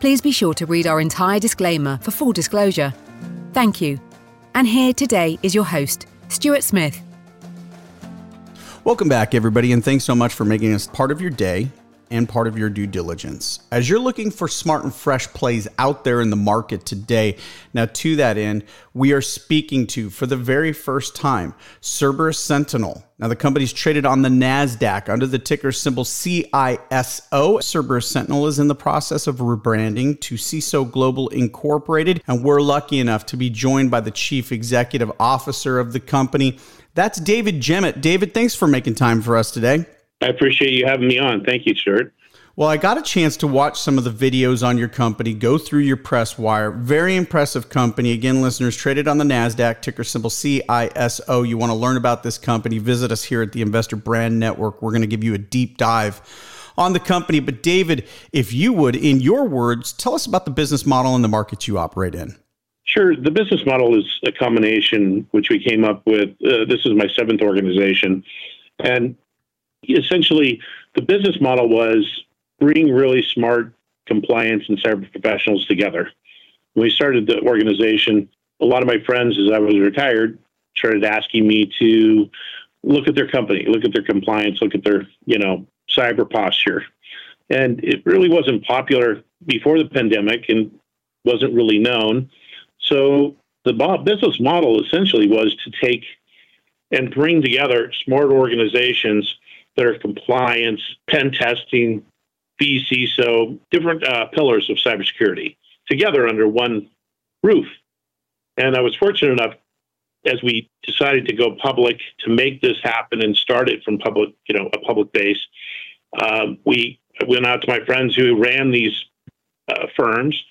Please be sure to read our entire disclaimer for full disclosure. Thank you. And here today is your host, Stuart Smith. Welcome back, everybody, and thanks so much for making us part of your day and part of your due diligence. As you're looking for smart and fresh plays out there in the market today, now to that end, we are speaking to, for the very first time, Cerberus Sentinel. Now, the company's traded on the NASDAQ under the ticker symbol CISO. Cerberus Sentinel is in the process of rebranding to CISO Global Incorporated, and we're lucky enough to be joined by the Chief Executive Officer of the company. That's David Jemmett. David, thanks for making time for us today. I appreciate you having me on. Thank you, Stuart. Well, I got a chance to watch some of the videos on your company, go through your press wire. Very impressive company. Again, listeners, traded on the NASDAQ, ticker symbol CISO. You want to learn about this company, visit us here at the Investor Brand Network. We're going to give you a deep dive on the company. But, David, if you would, in your words, tell us about the business model and the markets you operate in. Sure. The business model is a combination which we came up with. Uh, this is my seventh organization. And essentially, the business model was bring really smart compliance and cyber professionals together. When we started the organization, a lot of my friends, as I was retired, started asking me to look at their company, look at their compliance, look at their, you know, cyber posture. And it really wasn't popular before the pandemic and wasn't really known. So the business model essentially was to take and bring together smart organizations that are compliance, pen testing, VC, so different uh, pillars of cybersecurity together under one roof. And I was fortunate enough as we decided to go public to make this happen and start it from public, you know, a public base. Um, we went out to my friends who ran these uh, firms,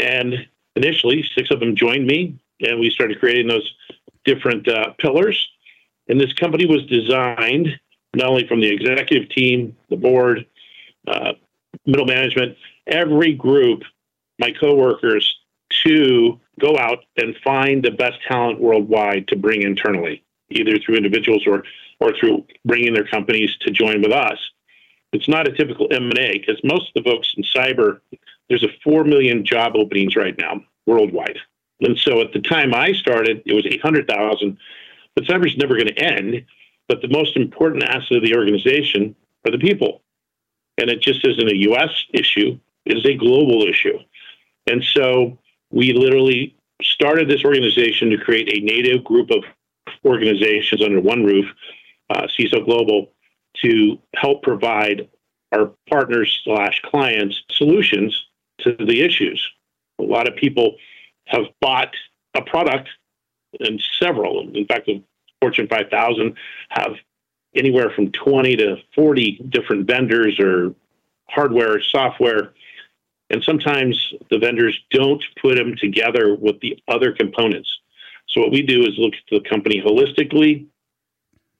and initially six of them joined me, and we started creating those different uh, pillars. And this company was designed not only from the executive team, the board, uh, middle management, every group, my coworkers, to go out and find the best talent worldwide to bring internally, either through individuals or or through bringing their companies to join with us. It's not a typical M&A because most of the folks in cyber, there's a 4 million job openings right now worldwide. And so at the time I started, it was 800,000, but cyber's never going to end. But the most important asset of the organization are the people. And it just isn't a US issue, it is a global issue. And so we literally started this organization to create a native group of organizations under one roof, uh, CISO Global, to help provide our partners slash clients solutions to the issues. A lot of people have bought a product and several. In fact, Fortune 5000 have anywhere from 20 to 40 different vendors or hardware, or software. And sometimes the vendors don't put them together with the other components. So, what we do is look at the company holistically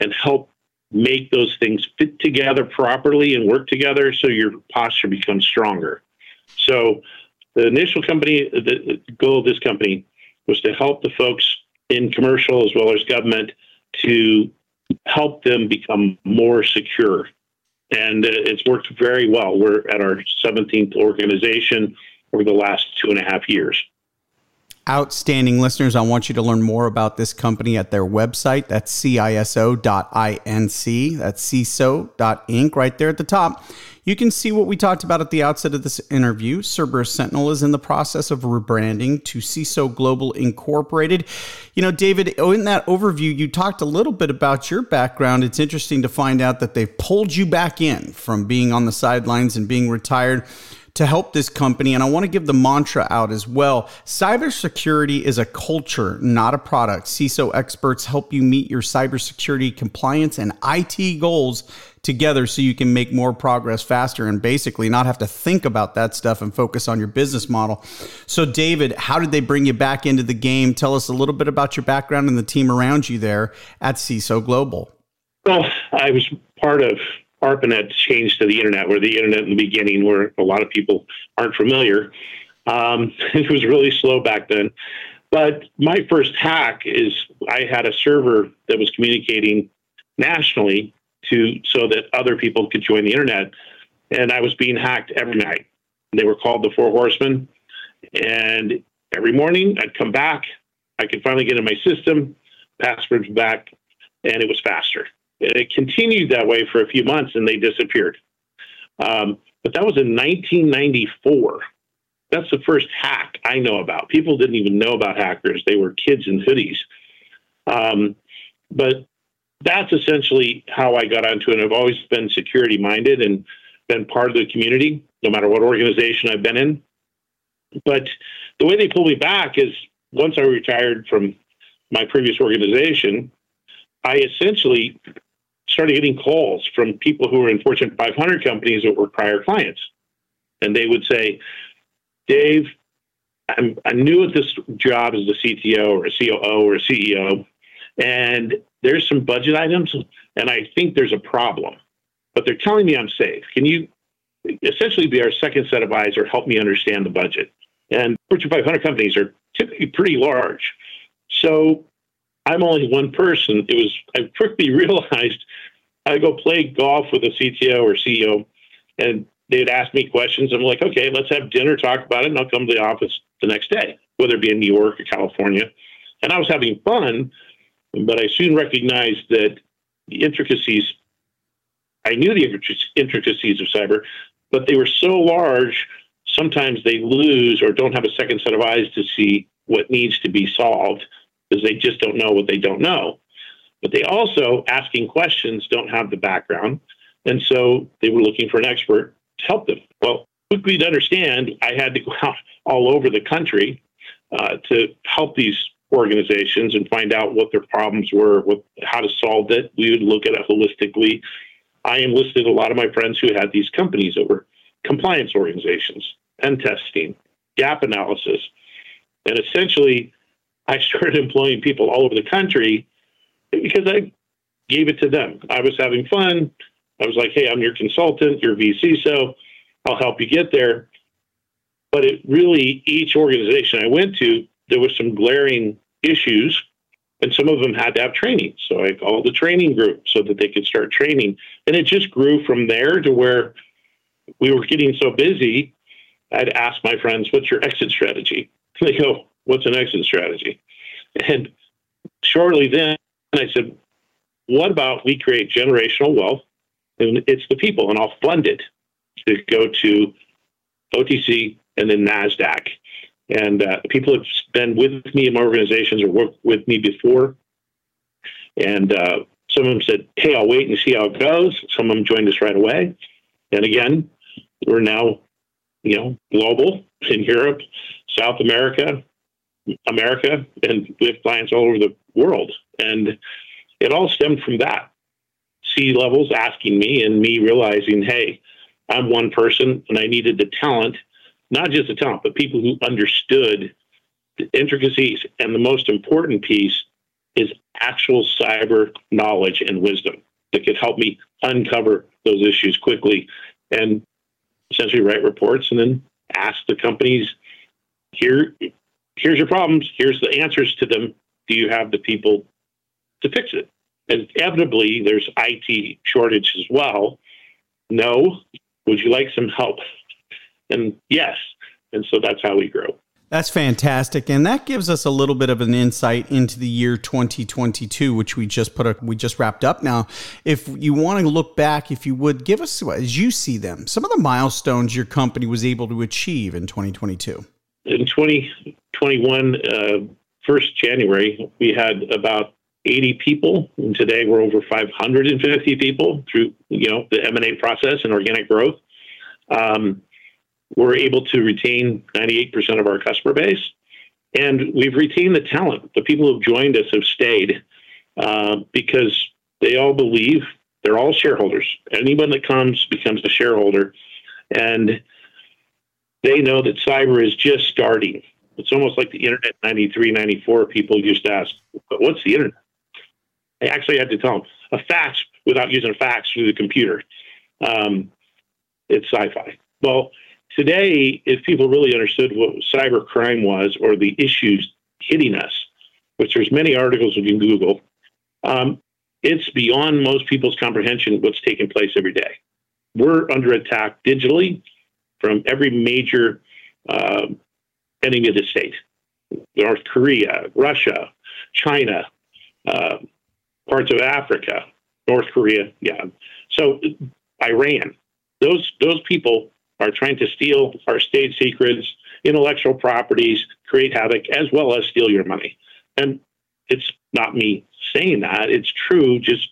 and help make those things fit together properly and work together so your posture becomes stronger. So, the initial company, the goal of this company was to help the folks in commercial as well as government to help them become more secure. And it's worked very well. We're at our 17th organization over the last two and a half years. Outstanding listeners, I want you to learn more about this company at their website. That's ciso.inc. That's ciso.inc right there at the top. You can see what we talked about at the outset of this interview. Cerberus Sentinel is in the process of rebranding to CISO Global Incorporated. You know, David, in that overview, you talked a little bit about your background. It's interesting to find out that they've pulled you back in from being on the sidelines and being retired to help this company. And I want to give the mantra out as well. Cybersecurity is a culture, not a product. CISO experts help you meet your cybersecurity compliance and IT goals together so you can make more progress faster and basically not have to think about that stuff and focus on your business model. So, David, how did they bring you back into the game? Tell us a little bit about your background and the team around you there at CISO Global. Well, I was part of ARPANET changed to the internet, where the internet in the beginning, where a lot of people aren't familiar, um, it was really slow back then. But my first hack is I had a server that was communicating nationally to so that other people could join the internet, and I was being hacked every night. They were called the Four Horsemen, and every morning I'd come back. I could finally get in my system, passwords back, and it was faster. It continued that way for a few months and they disappeared. Um, but that was in 1994. That's the first hack I know about. People didn't even know about hackers, they were kids in hoodies. Um, but that's essentially how I got onto it. I've always been security minded and been part of the community, no matter what organization I've been in. But the way they pulled me back is once I retired from my previous organization, I essentially started getting calls from people who were in Fortune 500 companies that were prior clients. And they would say, Dave, I'm, I'm new at this job as a CTO or a COO or a CEO, and there's some budget items, and I think there's a problem. But they're telling me I'm safe. Can you essentially be our second set of eyes or help me understand the budget? And Fortune 500 companies are typically pretty large. So I'm only one person. It was I quickly realized I go play golf with a CTO or CEO, and they'd ask me questions. I'm like, okay, let's have dinner, talk about it, and I'll come to the office the next day, whether it be in New York or California. And I was having fun, but I soon recognized that the intricacies. I knew the intricacies of cyber, but they were so large. Sometimes they lose or don't have a second set of eyes to see what needs to be solved because they just don't know what they don't know. But they also, asking questions, don't have the background. And so they were looking for an expert to help them. Well, quickly to understand, I had to go out all over the country uh, to help these organizations and find out what their problems were, what, how to solve it. We would look at it holistically. I enlisted a lot of my friends who had these companies that were compliance organizations, pen testing, gap analysis. And essentially, I started employing people all over the country because I gave it to them. I was having fun. I was like, hey, I'm your consultant, your VC, so I'll help you get there. But it really, each organization I went to, there was some glaring issues, and some of them had to have training. So I called the training group so that they could start training. And it just grew from there to where we were getting so busy. I'd ask my friends, what's your exit strategy? They go, what's an exit strategy? And shortly then, and I said, what about we create generational wealth? And it's the people, and I'll fund it to go to OTC and then NASDAQ. And uh, people have been with me in my organizations or worked with me before. And uh, some of them said, hey, I'll wait and see how it goes. Some of them joined us right away. And again, we're now, you know, global in Europe, South America, America, and we have clients all over the world. And it all stemmed from that. C levels asking me and me realizing, hey, I'm one person and I needed the talent, not just the talent, but people who understood the intricacies. And the most important piece is actual cyber knowledge and wisdom that could help me uncover those issues quickly and essentially write reports and then ask the companies here here's your problems here's the answers to them do you have the people to fix it. And inevitably, there's IT shortage as well. No. Would you like some help? And yes. And so that's how we grow. That's fantastic, and that gives us a little bit of an insight into the year 2022, which we just put a, we just wrapped up. Now, if you want to look back, if you would give us as you see them, some of the milestones your company was able to achieve in 2022. In 2021, uh, first January, we had about 80 people, and today we're over 550 people through you know the M&A process and organic growth. Um, we're able to retain 98% of our customer base. And we've retained the talent. The people who've joined us have stayed uh, because they all believe they're all shareholders. Anyone that comes becomes a shareholder. And they know that cyber is just starting. It's almost like the internet 93, 94. People used to ask, what's the internet? I actually had to tell them a fax without using a fax through the computer. Um, it's sci fi. Well, Today, if people really understood what cyber crime was or the issues hitting us, which there's many articles you can Google, um, it's beyond most people's comprehension what's taking place every day. We're under attack digitally from every major uh, enemy of the state North Korea, Russia, China, uh, parts of Africa, North Korea, yeah. So Iran, those those people are trying to steal our state secrets, intellectual properties, create havoc, as well as steal your money. And it's not me saying that, it's true. Just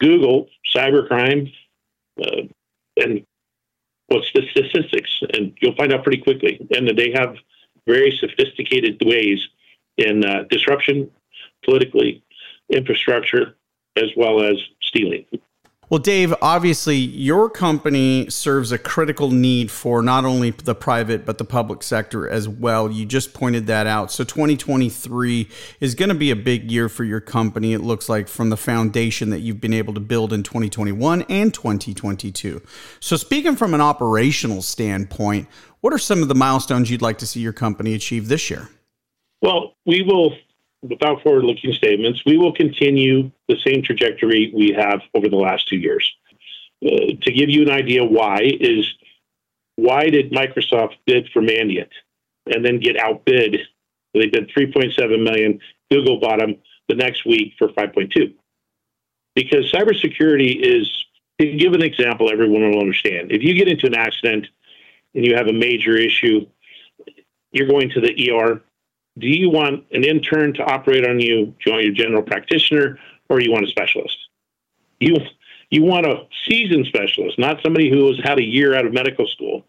Google cybercrime uh, and what's the statistics, and you'll find out pretty quickly. And they have very sophisticated ways in uh, disruption, politically, infrastructure, as well as stealing. Well, Dave, obviously, your company serves a critical need for not only the private, but the public sector as well. You just pointed that out. So, 2023 is going to be a big year for your company, it looks like, from the foundation that you've been able to build in 2021 and 2022. So, speaking from an operational standpoint, what are some of the milestones you'd like to see your company achieve this year? Well, we will without forward looking statements, we will continue the same trajectory we have over the last two years. Uh, to give you an idea why is why did Microsoft bid for Mandiant and then get outbid? They bid 3.7 million. Google bought them the next week for 5.2. Because cybersecurity is, to give an example, everyone will understand. If you get into an accident and you have a major issue, you're going to the ER do you want an intern to operate on you? Do you want your general practitioner, or do you want a specialist? You you want a seasoned specialist, not somebody who has had a year out of medical school.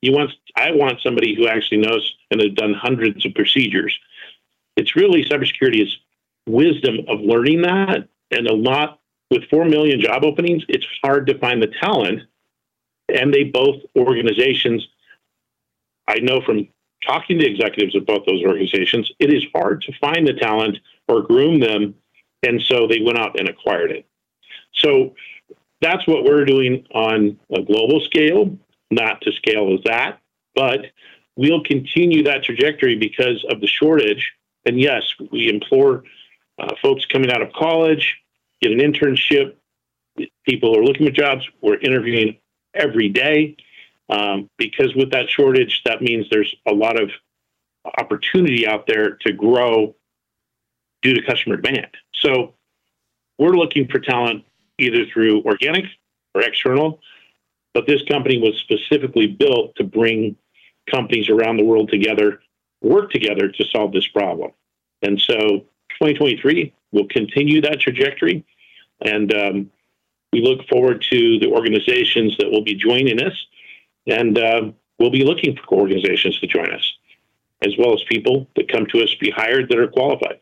You want I want somebody who actually knows and has done hundreds of procedures. It's really cybersecurity is wisdom of learning that, and a lot with four million job openings, it's hard to find the talent. And they both organizations, I know from talking to executives of both those organizations, it is hard to find the talent or groom them. And so they went out and acquired it. So that's what we're doing on a global scale, not to scale as that, but we'll continue that trajectory because of the shortage. And yes, we implore uh, folks coming out of college, get an internship. People are looking for jobs. We're interviewing every day. Um, because with that shortage, that means there's a lot of opportunity out there to grow due to customer demand. So we're looking for talent either through organic or external, but this company was specifically built to bring companies around the world together, work together to solve this problem. And so 2023 will continue that trajectory. And um, we look forward to the organizations that will be joining us and uh, we'll be looking for organizations to join us, as well as people that come to us be hired that are qualified.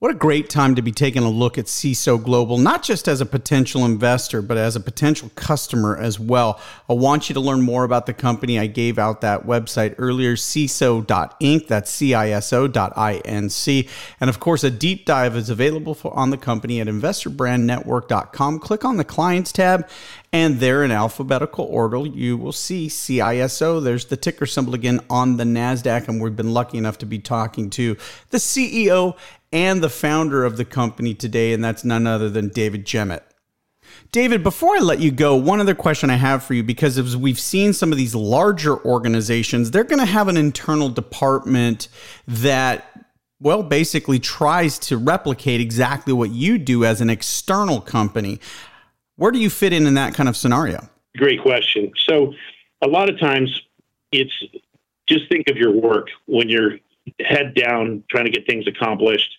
What a great time to be taking a look at CISO Global, not just as a potential investor, but as a potential customer as well. I want you to learn more about the company. I gave out that website earlier, CISO.inc. That's C-I-S-O.inc. And of course, a deep dive is available for, on the company at investorbrandnetwork.com. Click on the clients tab, and there in alphabetical order, you will see CISO. There's the ticker symbol again on the NASDAQ. And we've been lucky enough to be talking to the CEO and the founder of the company today, and that's none other than David Jemmett. David, before I let you go, one other question I have for you because as we've seen some of these larger organizations, they're going to have an internal department that well, basically tries to replicate exactly what you do as an external company. Where do you fit in in that kind of scenario? Great question. So, a lot of times it's just think of your work when you're head down trying to get things accomplished.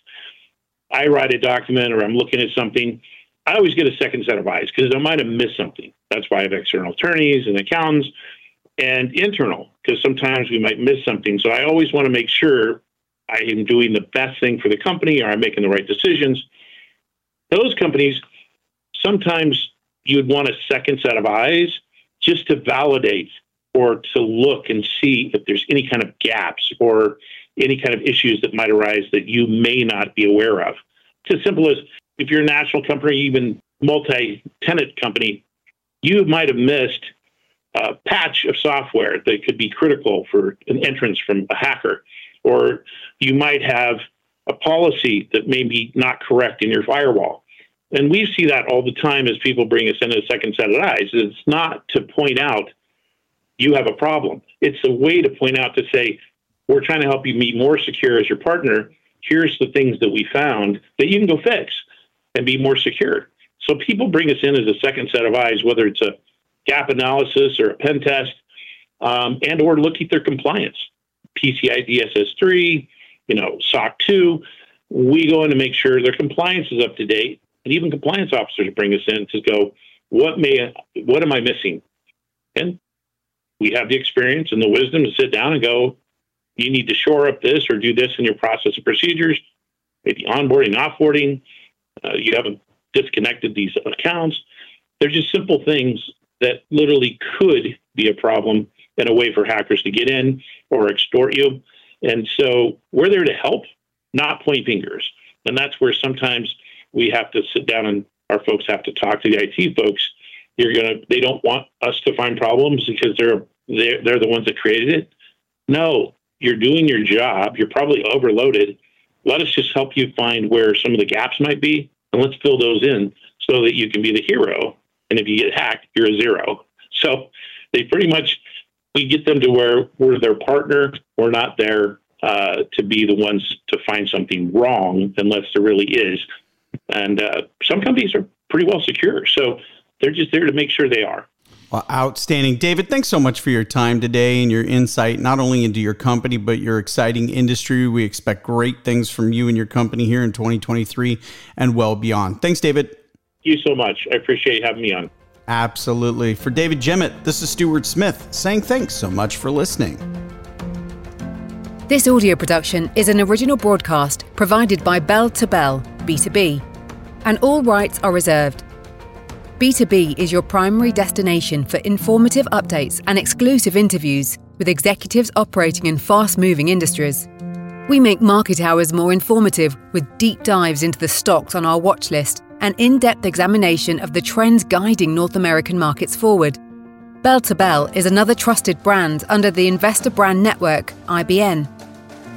I write a document or I'm looking at something. I always get a second set of eyes because I might have missed something. That's why I have external attorneys and accountants and internal because sometimes we might miss something. So I always want to make sure I am doing the best thing for the company or I'm making the right decisions. Those companies, sometimes you'd want a second set of eyes just to validate or to look and see if there's any kind of gaps or any kind of issues that might arise that you may not be aware of. It's as simple as if you're a national company, even multi tenant company, you might have missed a patch of software that could be critical for an entrance from a hacker or you might have a policy that may be not correct in your firewall. And we see that all the time as people bring us in a second set of eyes. It's not to point out you have a problem. It's a way to point out to say, we're trying to help you be more secure as your partner. Here's the things that we found that you can go fix and be more secure. So people bring us in as a second set of eyes, whether it's a gap analysis or a pen test, um, and or look at their compliance. PCI DSS 3, you know, SOC 2. We go in to make sure their compliance is up to date. And even compliance officers bring us in to go, what may, what am I missing? And we have the experience and the wisdom to sit down and go, you need to shore up this or do this in your process and procedures, maybe onboarding, offboarding. Uh, you haven't disconnected these accounts. They're just simple things that literally could be a problem and a way for hackers to get in or extort you. And so we're there to help, not point fingers. And that's where sometimes we have to sit down and our folks have to talk to the IT folks. You're gonna they don't want us to find problems because they're they're, they're the ones that created it. No, you're doing your job. You're probably overloaded. Let us just help you find where some of the gaps might be, and let's fill those in so that you can be the hero. And if you get hacked, you're a zero. So they pretty much we get them to where we're their partner. We're not there uh, to be the ones to find something wrong unless there really is. And uh, some companies are pretty well secure. So they're just there to make sure they are. Well, outstanding. David, thanks so much for your time today and your insight, not only into your company, but your exciting industry. We expect great things from you and your company here in 2023 and well beyond. Thanks, David. Thank you so much. I appreciate having me on. Absolutely. For David Jemmett, this is Stuart Smith saying thanks so much for listening. This audio production is an original broadcast provided by Bell to Bell, B2B, and all rights are reserved. B2B is your primary destination for informative updates and exclusive interviews with executives operating in fast moving industries. We make market hours more informative with deep dives into the stocks on our watch list an in depth examination of the trends guiding North American markets forward. Bell to Bell is another trusted brand under the Investor Brand Network, IBN.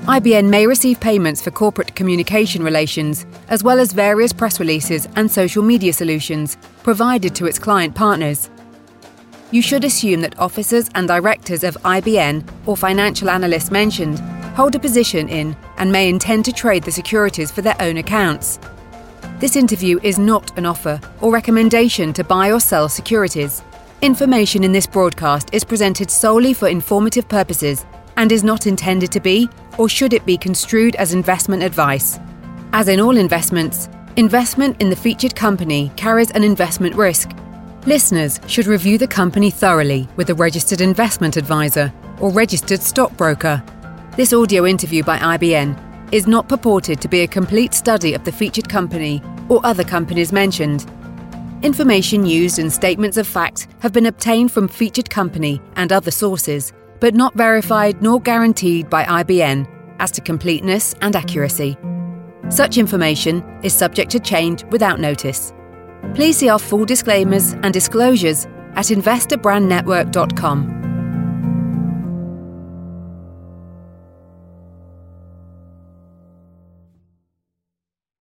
IBN may receive payments for corporate communication relations, as well as various press releases and social media solutions provided to its client partners. You should assume that officers and directors of IBN or financial analysts mentioned hold a position in and may intend to trade the securities for their own accounts. This interview is not an offer or recommendation to buy or sell securities. Information in this broadcast is presented solely for informative purposes and is not intended to be or should it be construed as investment advice. As in all investments, investment in the featured company carries an investment risk. Listeners should review the company thoroughly with a registered investment advisor or registered stockbroker. This audio interview by IBN is not purported to be a complete study of the featured company or other companies mentioned. Information used in statements of fact have been obtained from featured company and other sources, but not verified nor guaranteed by IBN as to completeness and accuracy. Such information is subject to change without notice. Please see our full disclaimers and disclosures at investorbrandnetwork.com.